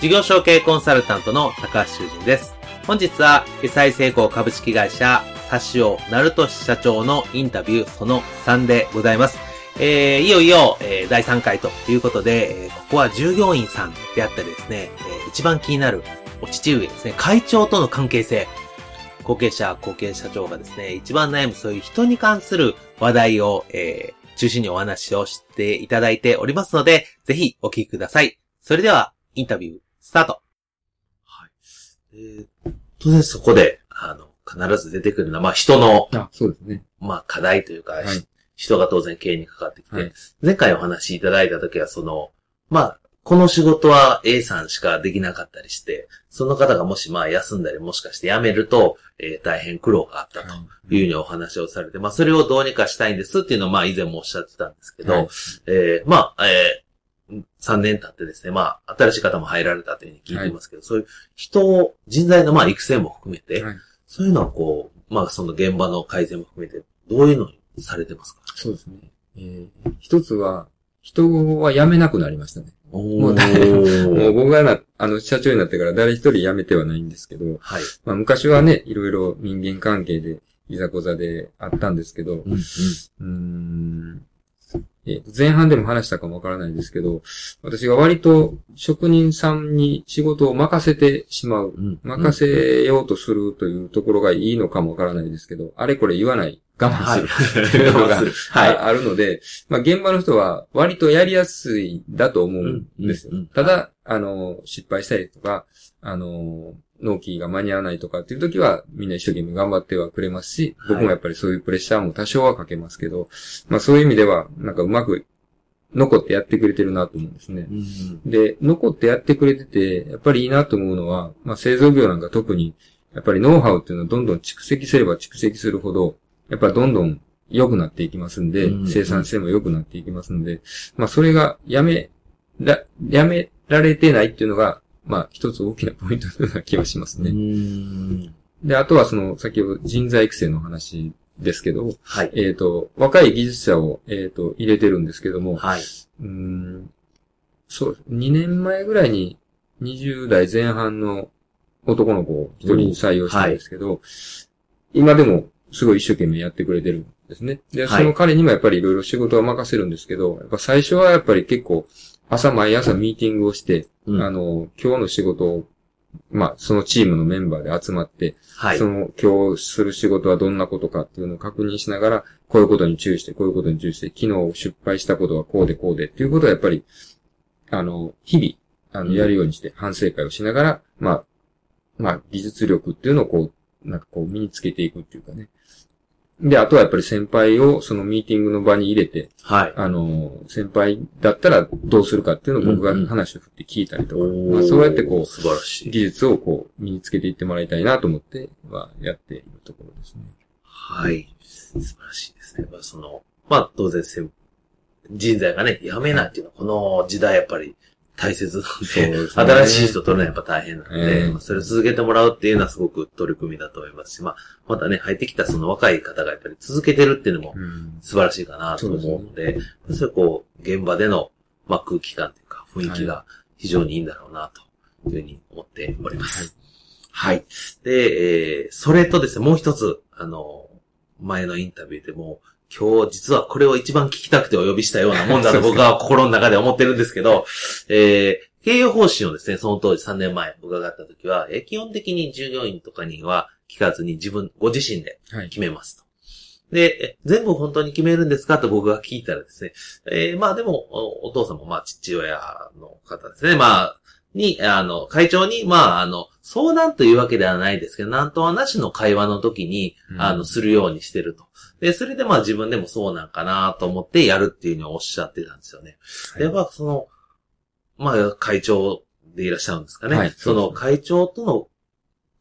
事業承継コンサルタントの高橋修人です。本日は、決済成功株式会社、サシオ、ナルト社長のインタビューその3でございます。えー、いよいよ、えー、第3回ということで、えー、ここは従業員さんであったりですね、えー、一番気になるお父上ですね、会長との関係性、後継者、後継社長がですね、一番悩むそういう人に関する話題を、えー、中心にお話をしていただいておりますので、ぜひお聞きください。それでは、インタビュー、スタート。はい。えー、当然そこで、あの、必ず出てくるのは、まあ人の、あ、そうですね。まあ課題というか、はい、人が当然経営にかかってきて、はい、前回お話しいただいたときは、その、まあ、この仕事は A さんしかできなかったりして、その方がもしまあ休んだりもしかして辞めると、えー、大変苦労があったというふうにお話をされて、まあそれをどうにかしたいんですっていうのをまあ以前もおっしゃってたんですけど、はい、えー、まあ、え3年経ってですね、まあ、新しい方も入られたというふうに聞いていますけど、はい、そういう人を、人材のまあ育成も含めて、はい、そういうのはこう、まあその現場の改善も含めて、どういうのにされてますか？そうですね。えー、一つは、人は辞めなくなりましたね。もう もう僕がな、あの、社長になってから誰一人辞めてはないんですけど、はい。まあ昔はね、いろいろ人間関係で、いざこざであったんですけど、うん、うん、うんえ前半でも話したかもわからないですけど、私が割と職人さんに仕事を任せてしまう、うん、任せようとするというところがいいのかもわからないですけど、あれこれ言わない、我慢する、とい。うの が、はい、あるので、まあ現場の人は割とやりやすいだと思うんですよ。ただ、あの、失敗したりとか、あの、納期が間に合わないとかっていう時は、みんな一生懸命頑張ってはくれますし、僕もやっぱりそういうプレッシャーも多少はかけますけど、まあそういう意味では、なんかうまく残ってやってくれてるなと思うんですね。うん、で、残ってやってくれてて、やっぱりいいなと思うのは、まあ製造業なんか特に、やっぱりノウハウっていうのはどんどん蓄積すれば蓄積するほど、やっぱりどんどん良くなっていきますんで、うん、生産性も良くなっていきますんで、まあそれがやめ、ら、やめられてないっていうのが、まあ、一つ大きなポイントのような気はしますね。で、あとはその、先ほど人材育成の話ですけど、はい。えっ、ー、と、若い技術者を、えっ、ー、と、入れてるんですけども、はい。うん、そう、2年前ぐらいに20代前半の男の子を一人採用したんですけど、はい、今でもすごい一生懸命やってくれてるんですね。で、その彼にもやっぱりいろいろ仕事は任せるんですけど、やっぱ最初はやっぱり結構、朝毎朝ミーティングをして、うん、あの、今日の仕事を、まあ、そのチームのメンバーで集まって、はい、その今日する仕事はどんなことかっていうのを確認しながら、こういうことに注意して、こういうことに注意して、昨日失敗したことはこうでこうでっていうことはやっぱり、あの、日々、あの、やるようにして反省会をしながら、まあ、まあ、技術力っていうのをこう、なんかこう身につけていくっていうかね。で、あとはやっぱり先輩をそのミーティングの場に入れて、はい。あの、先輩だったらどうするかっていうのを僕が話を振って聞いたりとか、うんうん、まあ、そうやってこう、素晴らしい。技術をこう、身につけていってもらいたいなと思って、は、やっているところですね。はい。素晴らしいですね。まあ、その、まあ、当然、人材がね、辞めないっていうのは、この時代やっぱり、大切なんで、ね、新しい人取るのはやっぱ大変なので、えー、それを続けてもらうっていうのはすごく取り組みだと思いますし、まあ、またね、入ってきたその若い方がやっぱり続けてるっていうのも素晴らしいかなと思うので、うん、そそれこう、現場での、まあ、空気感というか雰囲気が非常にいいんだろうな、というふうに思っております。はい。はい、で、えー、それとですね、もう一つ、あの、前のインタビューでも、今日実はこれを一番聞きたくてお呼びしたようなもんだと僕は心の中で思ってるんですけど、えー、経営方針をですね、その当時3年前伺った時は、え基本的に従業員とかには聞かずに自分、ご自身で決めますと。はい、で、全部本当に決めるんですかと僕が聞いたらですね、えー、まあでもお、お父さんもまあ父親の方ですね。まあ、に、あの、会長に、まあ、あの、相談というわけではないですけど、なんとはなしの会話の時に、あの、するようにしてると。で、それでまあ自分でもそうなんかなと思ってやるっていうふうにおっしゃってたんですよね。はい、やっぱその、まあ、会長でいらっしゃるんですかね。はい、その会長との、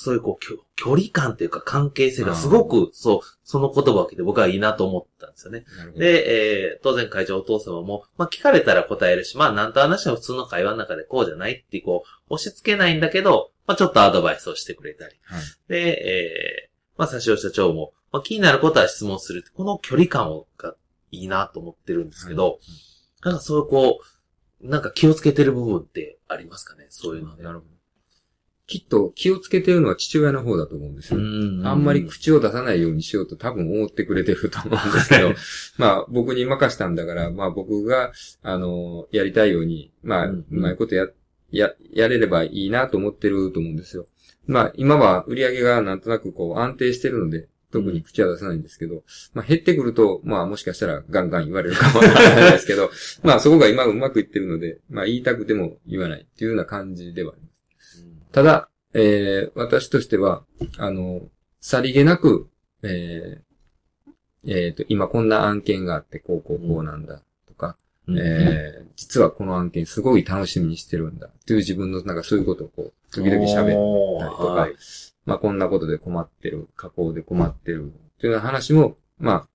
そういうこう、距離感っていうか関係性がすごく、そう、その言葉を聞いて僕はいいなと思ったんですよね。で、えー、当然会長お父様も、まあ聞かれたら答えるし、まあなんと話も普通の会話の中でこうじゃないってこう、押し付けないんだけど、まあちょっとアドバイスをしてくれたり。はい、で、えー、まあ、佐尾社長も、まあ、気になることは質問するこの距離感がいいなと思ってるんですけど、はい、なんかそういうこう、なんか気をつけてる部分ってありますかね？そういうので。なるほど。きっと気をつけてるのは父親の方だと思うんですよ。あんまり口を出さないようにしようと多分思ってくれてると思うんですけど、まあ僕に任したんだから、まあ僕が、あの、やりたいように、まあ、うまいことや、や、やれればいいなと思ってると思うんですよ。まあ今は売り上げがなんとなくこう安定してるので、特に口は出さないんですけど、まあ減ってくると、まあもしかしたらガンガン言われるかもしれないですけど、まあそこが今うまくいってるので、まあ言いたくても言わないっていうような感じではあります。ただ、えー、私としては、あの、さりげなく、えー、えっ、ー、と、今こんな案件があって、こうこうこうなんだ、とか、うん、えー、実はこの案件すごい楽しみにしてるんだ、という自分のなんかそういうことをこう、時々喋ったりとか、はい、まあこんなことで困ってる、加工で困ってる、というような話も、まあ、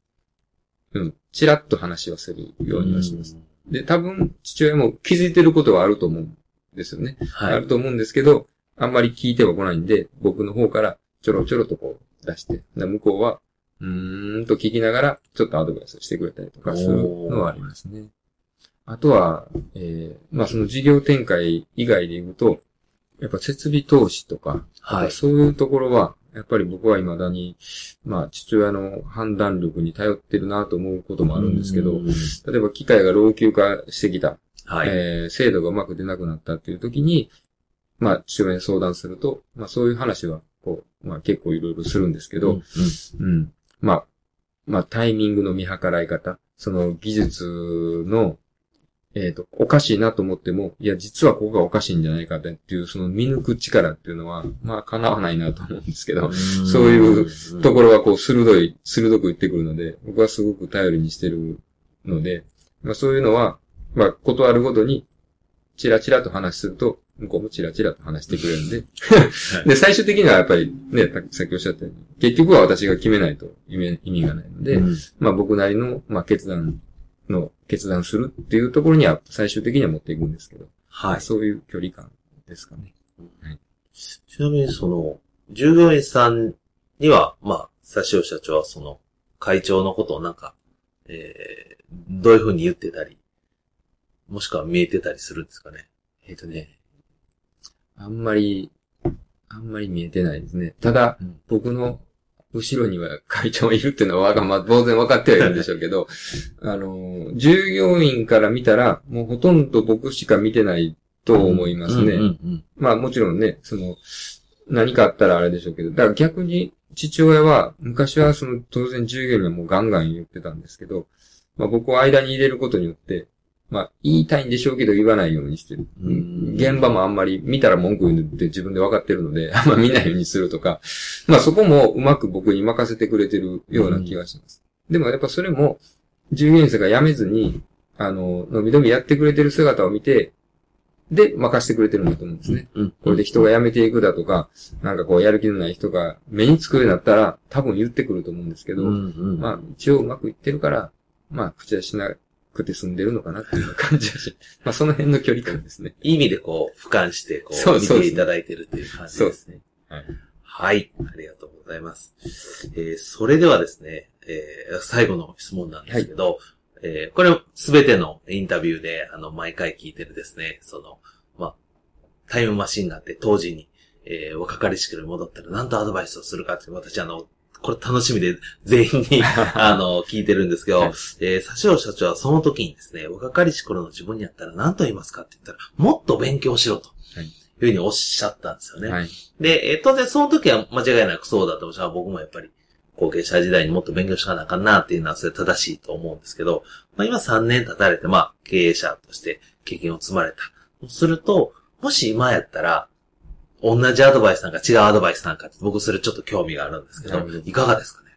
うん、ちらっと話はするようにはします。で、多分、父親も気づいてることはあると思うんですよね。はい、あると思うんですけど、あんまり聞いては来ないんで、僕の方からちょろちょろとこう出して、向こうは、うーんと聞きながら、ちょっとアドバイスしてくれたりとかするのはありますね。あとは、えー、まあその事業展開以外で言うと、やっぱ設備投資とか、はい、そういうところは、やっぱり僕は未だに、まあ父親の判断力に頼ってるなと思うこともあるんですけど、例えば機械が老朽化してきた、はい、えー、精度がうまく出なくなったっていう時に、まあ父親に相談すると、まあそういう話は、こう、まあ結構いろいろするんですけど、うん、うん、まあ、まあタイミングの見計らい方、その技術のえっ、ー、と、おかしいなと思っても、いや、実はここがおかしいんじゃないかっていう、その見抜く力っていうのは、まあ、叶わないなと思うんですけど、そういうところはこう、鋭い、鋭く言ってくるので、僕はすごく頼りにしてるので、まあ、そういうのは、まあ、断るごとに、チラチラと話すると、向こうもチラチラと話してくれるんで、で、最終的にはやっぱりね、さっきおっしゃったように、結局は私が決めないと意味意味がないので、うん、まあ僕なりの、まあ決断の決断するっていうところには最終的には持っていくんですけど。はい。そういう距離感ですかね。はい。ちなみにその、従業員さんには、まあ、佐塩社長はその、会長のことをなんか、えー、どういうふうに言ってたり、もしくは見えてたりするんですかね。えっ、ー、とね、あんまり、あんまり見えてないですね。ただ、うん、僕の後ろには会長がいるっていうのは、まあ、当然分かってはいるんでしょうけど、あの、従業員から見たら、もうほとんど僕しか見てないと思いますね。まあもちろんね、その、何かあったらあれでしょうけど、だから逆に父親は、昔はその当然従業員はもうガンガン言ってたんですけど、まあ僕を間に入れることによって、まあ、言いたいんでしょうけど言わないようにしてる。現場もあんまり見たら文句言うって自分で分かってるので、あんま見ないようにするとか、まあそこもうまく僕に任せてくれてるような気がします。でもやっぱそれも、従業員さんが辞めずに、あの、のびのびやってくれてる姿を見て、で、任せてくれてるんだと思うんですね。これで人が辞めていくだとか、なんかこうやる気のない人が目につくようになったら、多分言ってくると思うんですけど、まあ一応うまくいってるから、まあ口出しなくて住んでるのかなっていう感じだし、まあその辺の距離感ですね。いい意味でこう、俯瞰して、こう、見ていただいてるっていう感じですね。はい。はい。ありがとうございます。えー、それではですね、えー、最後の質問なんですけど、はい、えー、これすべてのインタビューで、あの、毎回聞いてるですね、その、まあ、タイムマシンがあって当時に、えー、若かりしくに戻ったら何とアドバイスをするかって、私あの、これ楽しみで全員に、あの、聞いてるんですけど、はい、えー、佐藤社長はその時にですね、若かりし頃の自分にやったら何と言いますかって言ったら、もっと勉強しろと。はいいうふうにおっしゃったんですよね。はい、で、えー、当然その時は間違いなくそうだと思う僕もやっぱり後継者時代にもっと勉強しなあかんなっていうのはそれ正しいと思うんですけど、まあ今3年経たれて、まあ経営者として経験を積まれた。すると、もし今やったら、同じアドバイスなんか違うアドバイスなんかって僕それちょっと興味があるんですけど、いかがですかね？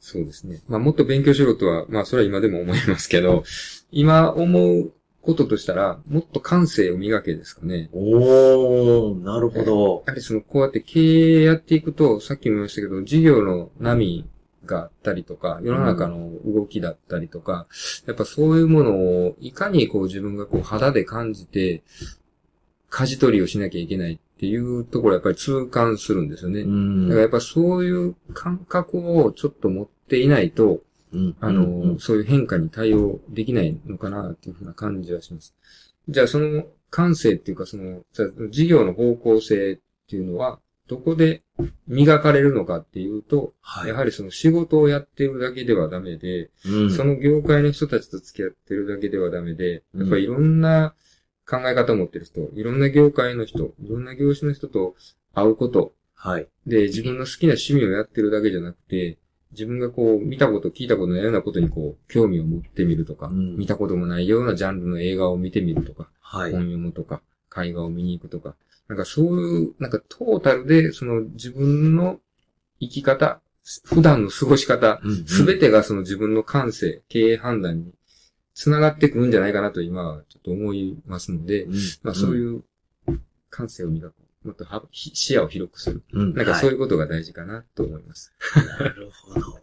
そうですね。まあもっと勉強しろとは、まあそれは今でも思いますけど、今思うこととしたら、もっと感性を磨けですかね。おー、なるほど。やはりその、こうやって経営やっていくと、さっきも言いましたけど、事業の波があったりとか、世の中の動きだったりとか、うん、やっぱそういうものを、いかにこう自分がこう肌で感じて、舵取りをしなきゃいけないっていうところやっぱり痛感するんですよね。うん、だからやっぱそういう感覚をちょっと持っていないと、あの、そういう変化に対応できないのかなっていうふうな感じはします。じゃあその感性っていうかその、事業の方向性っていうのは、どこで磨かれるのかっていうと、はい、やはりその仕事をやってるだけではダメで、うん、その業界の人たちと付き合ってるだけではダメで、やっぱりいろんな考え方を持ってる人、いろんな業界の人、いろんな業種の人と会うこと。はい。で、自分の好きな趣味をやってるだけじゃなくて、自分がこう、見たこと、聞いたことないようなことにこう、興味を持ってみるとか、うん、見たこともないようなジャンルの映画を見てみるとか、はい、本読むとか、絵画を見に行くとか、なんかそういう、なんかトータルで、その自分の生き方、普段の過ごし方、すべ、うん、てがその自分の感性、経営判断に繋がってくるんじゃないかなと今はちょっと思いますので、うん、まあそういう感性を磨く。もっと視野を広くする。うん、なんかそういうことが大事かなと思います。はい、なるほど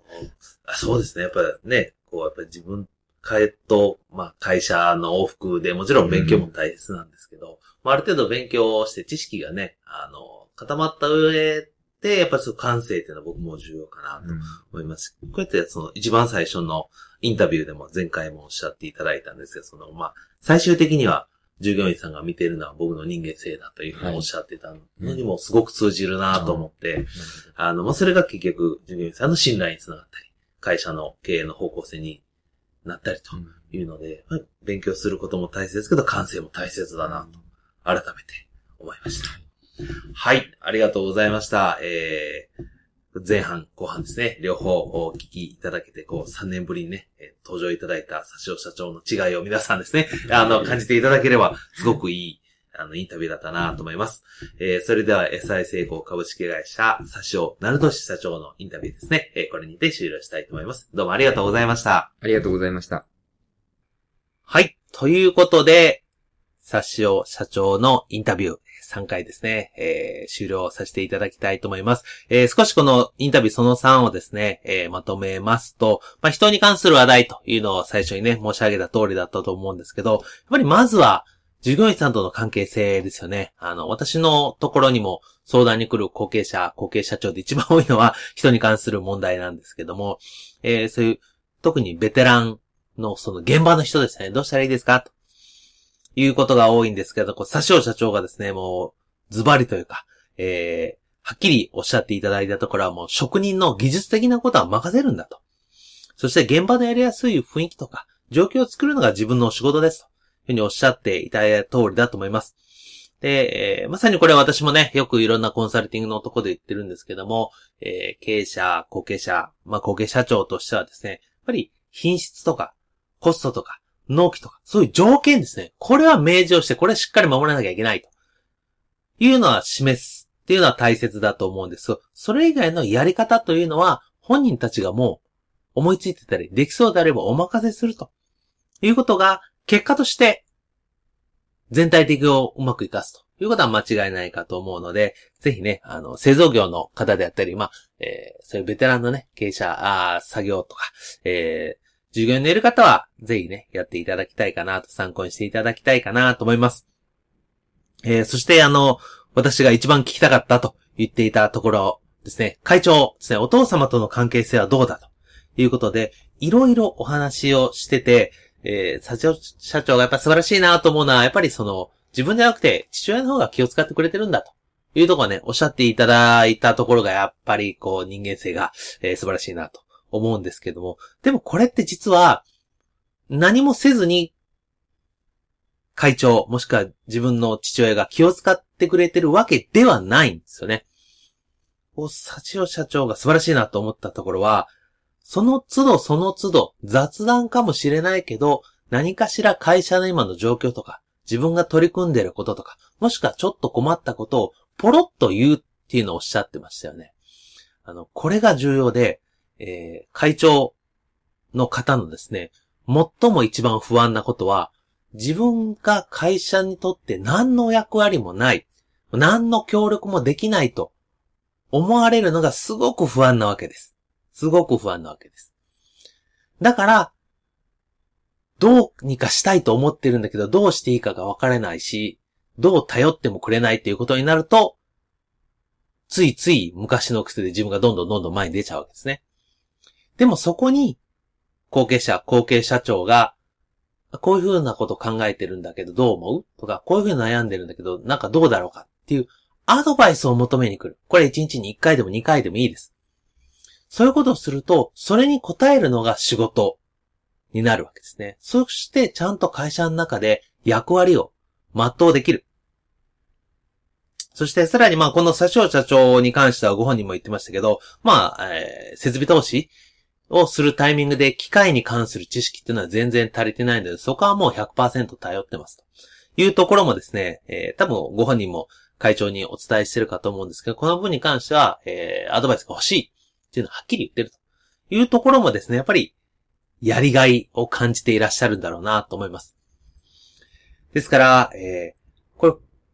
あ。そうですね。やっぱね、こう、やっぱり自分、えと、まあ、会社の往復でもちろん勉強も大切なんですけど、うん、まあ、ある程度勉強して知識がね、あの、固まった上で、やっぱりその感性っていうのは僕も重要かなと思います。うん、こうやってその一番最初のインタビューでも前回もおっしゃっていただいたんですけど、その、まあ、最終的には従業員さんが見てるのは僕の人間性だというふうにおっしゃってたのにもすごく通じるなと思って、あの、まあ、それが結局従業員さんの信頼につながったり、会社の経営の方向性になったりというので、まあ、勉強することも大切ですけど、感性も大切だなと、改めて思いました。はい、ありがとうございました。えー前半、後半ですね、両方お聞きいただけて、こう、3年ぶりにね、えー、登場いただいた佐藤社長の違いを皆さんですね、あの、感じていただければ、すごくいい、あの、インタビューだったなと思います。えー、それでは、SI 成功株式会社、佐藤成俊社長のインタビューですね、えー、これにて終了したいと思います。どうもありがとうございました。ありがとうございました。はい。ということで、佐藤社長のインタビュー、3回ですね、えー、終了させていただきたいと思います。えー、少しこのインタビューその3をですね、えー、まとめますと、まあ、人に関する話題というのを最初にね、申し上げた通りだったと思うんですけど、やっぱりまずは、従業員さんとの関係性ですよね。あの、私のところにも相談に来る後継者、後継社長で一番多いのは人に関する問題なんですけども、えー、そういう、特にベテランのその現場の人ですね、どうしたらいいですか？ということが多いんですけど、こう、佐藤社長がですね、もう、ズバリというか、えー、はっきりおっしゃっていただいたところはもう職人の技術的なことは任せるんだと。そして現場でやりやすい雰囲気とか、状況を作るのが自分の仕事ですと。いうふうにおっしゃっていただいた通りだと思います。で、えー、まさにこれ私もね、よくいろんなコンサルティングのとこで言ってるんですけども、えー、経営者、後継者、まあ、後継社長としてはですね、やっぱり品質とか、コストとか、納期とか、そういう条件ですね。これは明示をして、これはしっかり守らなきゃいけないと。いうのは示すっていうのは大切だと思うんですそれ以外のやり方というのは、本人たちがもう思いついてたり、できそうであればお任せすると。いうことが、結果として、全体的をうまく活かすということは間違いないかと思うので、ぜひね、あの、製造業の方であったり、まあ、えー、そういうベテランのね、経営者、あ作業とか、えー、従業員のいる方は、ぜひね、やっていただきたいかなと、参考にしていただきたいかなと思います。えー、そして、あの、私が一番聞きたかったと言っていたところですね、会長ですね、お父様との関係性はどうだということで、いろいろお話をしてて、えー、社長、社長がやっぱ素晴らしいなと思うのは、やっぱりその、自分じゃなくて父親の方が気を使ってくれてるんだというところね、おっしゃっていただいたところがやっぱりこう人間性が、えー、素晴らしいなと思うんですけども、でもこれって実は何もせずに会長、もしくは自分の父親が気を使ってくれてるわけではないんですよね。こう、幸代社長が素晴らしいなと思ったところは、その都度その都度雑談かもしれないけど、何かしら会社の今の状況とか、自分が取り組んでることとか、もしくはちょっと困ったことをポロッと言うっていうのをおっしゃってましたよね。あの、これが重要で、えー、会長の方のですね、最も一番不安なことは、自分が会社にとって何の役割もない、何の協力もできないと思われるのがすごく不安なわけです。すごく不安なわけです。だから、どうにかしたいと思ってるんだけど、どうしていいかが分からないし、どう頼ってもくれないっていうことになると、ついつい昔の癖で自分がどんどんどんどん前に出ちゃうわけですね。でもそこに、後継者、後継社長が、こういうふうなこと考えてるんだけどどう思う？とか、こういうふうに悩んでるんだけど、なんかどうだろうかっていうアドバイスを求めに来る。これ1日に1回でも2回でもいいです。そういうことをすると、それに応えるのが仕事になるわけですね。そしてちゃんと会社の中で役割を全うできる。そしてさらにまあこの社長社長に関してはご本人も言ってましたけど、まあ、えー、設備投資をするタイミングで機械に関する知識っていうのは全然足りてないので、そこはもう100%頼ってますというところもですね、えー、多分ご本人も会長にお伝えしてるかと思うんですけど、この部分に関しては、えー、アドバイスが欲しいっていうのははっきり言ってるというところもですね、やっぱりやりがいを感じていらっしゃるんだろうなと思います。ですから、えー、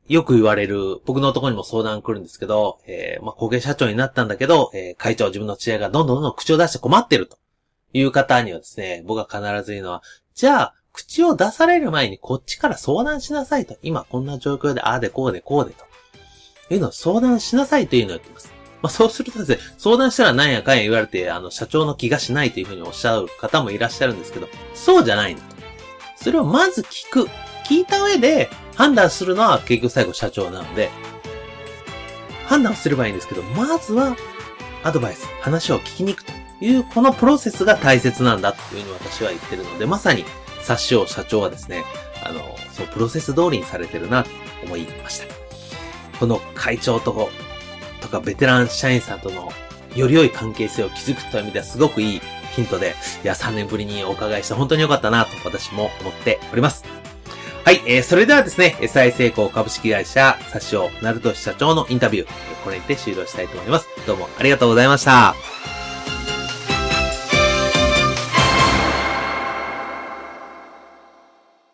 よく言われる、僕のところにも相談来るんですけど、えー、まあ、後継社長になったんだけど、えー、会長自分の父親がどんどんどんどん口を出して困ってるという方にはですね、僕は必ず言うのは、じゃあ、口を出される前にこっちから相談しなさいと。今こんな状況で、ああでこうでこうでと。いうのを相談しなさいというのを言ってます。まあ、そうするとですね、相談したら何やかんや言われて、あの、社長の気がしないというふうにおっしゃる方もいらっしゃるんですけど、そうじゃないんだと。それをまず聞く。聞いた上で判断するのは結局最後社長なので、判断すればいいんですけど、まずはアドバイス、話を聞きに行くという、このプロセスが大切なんだというふうに私は言ってるので、まさに、冊子を社長はですね、あの、そのプロセス通りにされてるなと思いました。この会長ととかベテラン社員さんとのより良い関係性を築くという意味ではすごくいいヒントで、いや、3年ぶりにお伺いして本当に良かったなと私も思っております。はい、えー、それではですね、SI 成功株式会社、サシオ、ナルト社長のインタビュー、これにて終了したいと思います。どうもありがとうございました。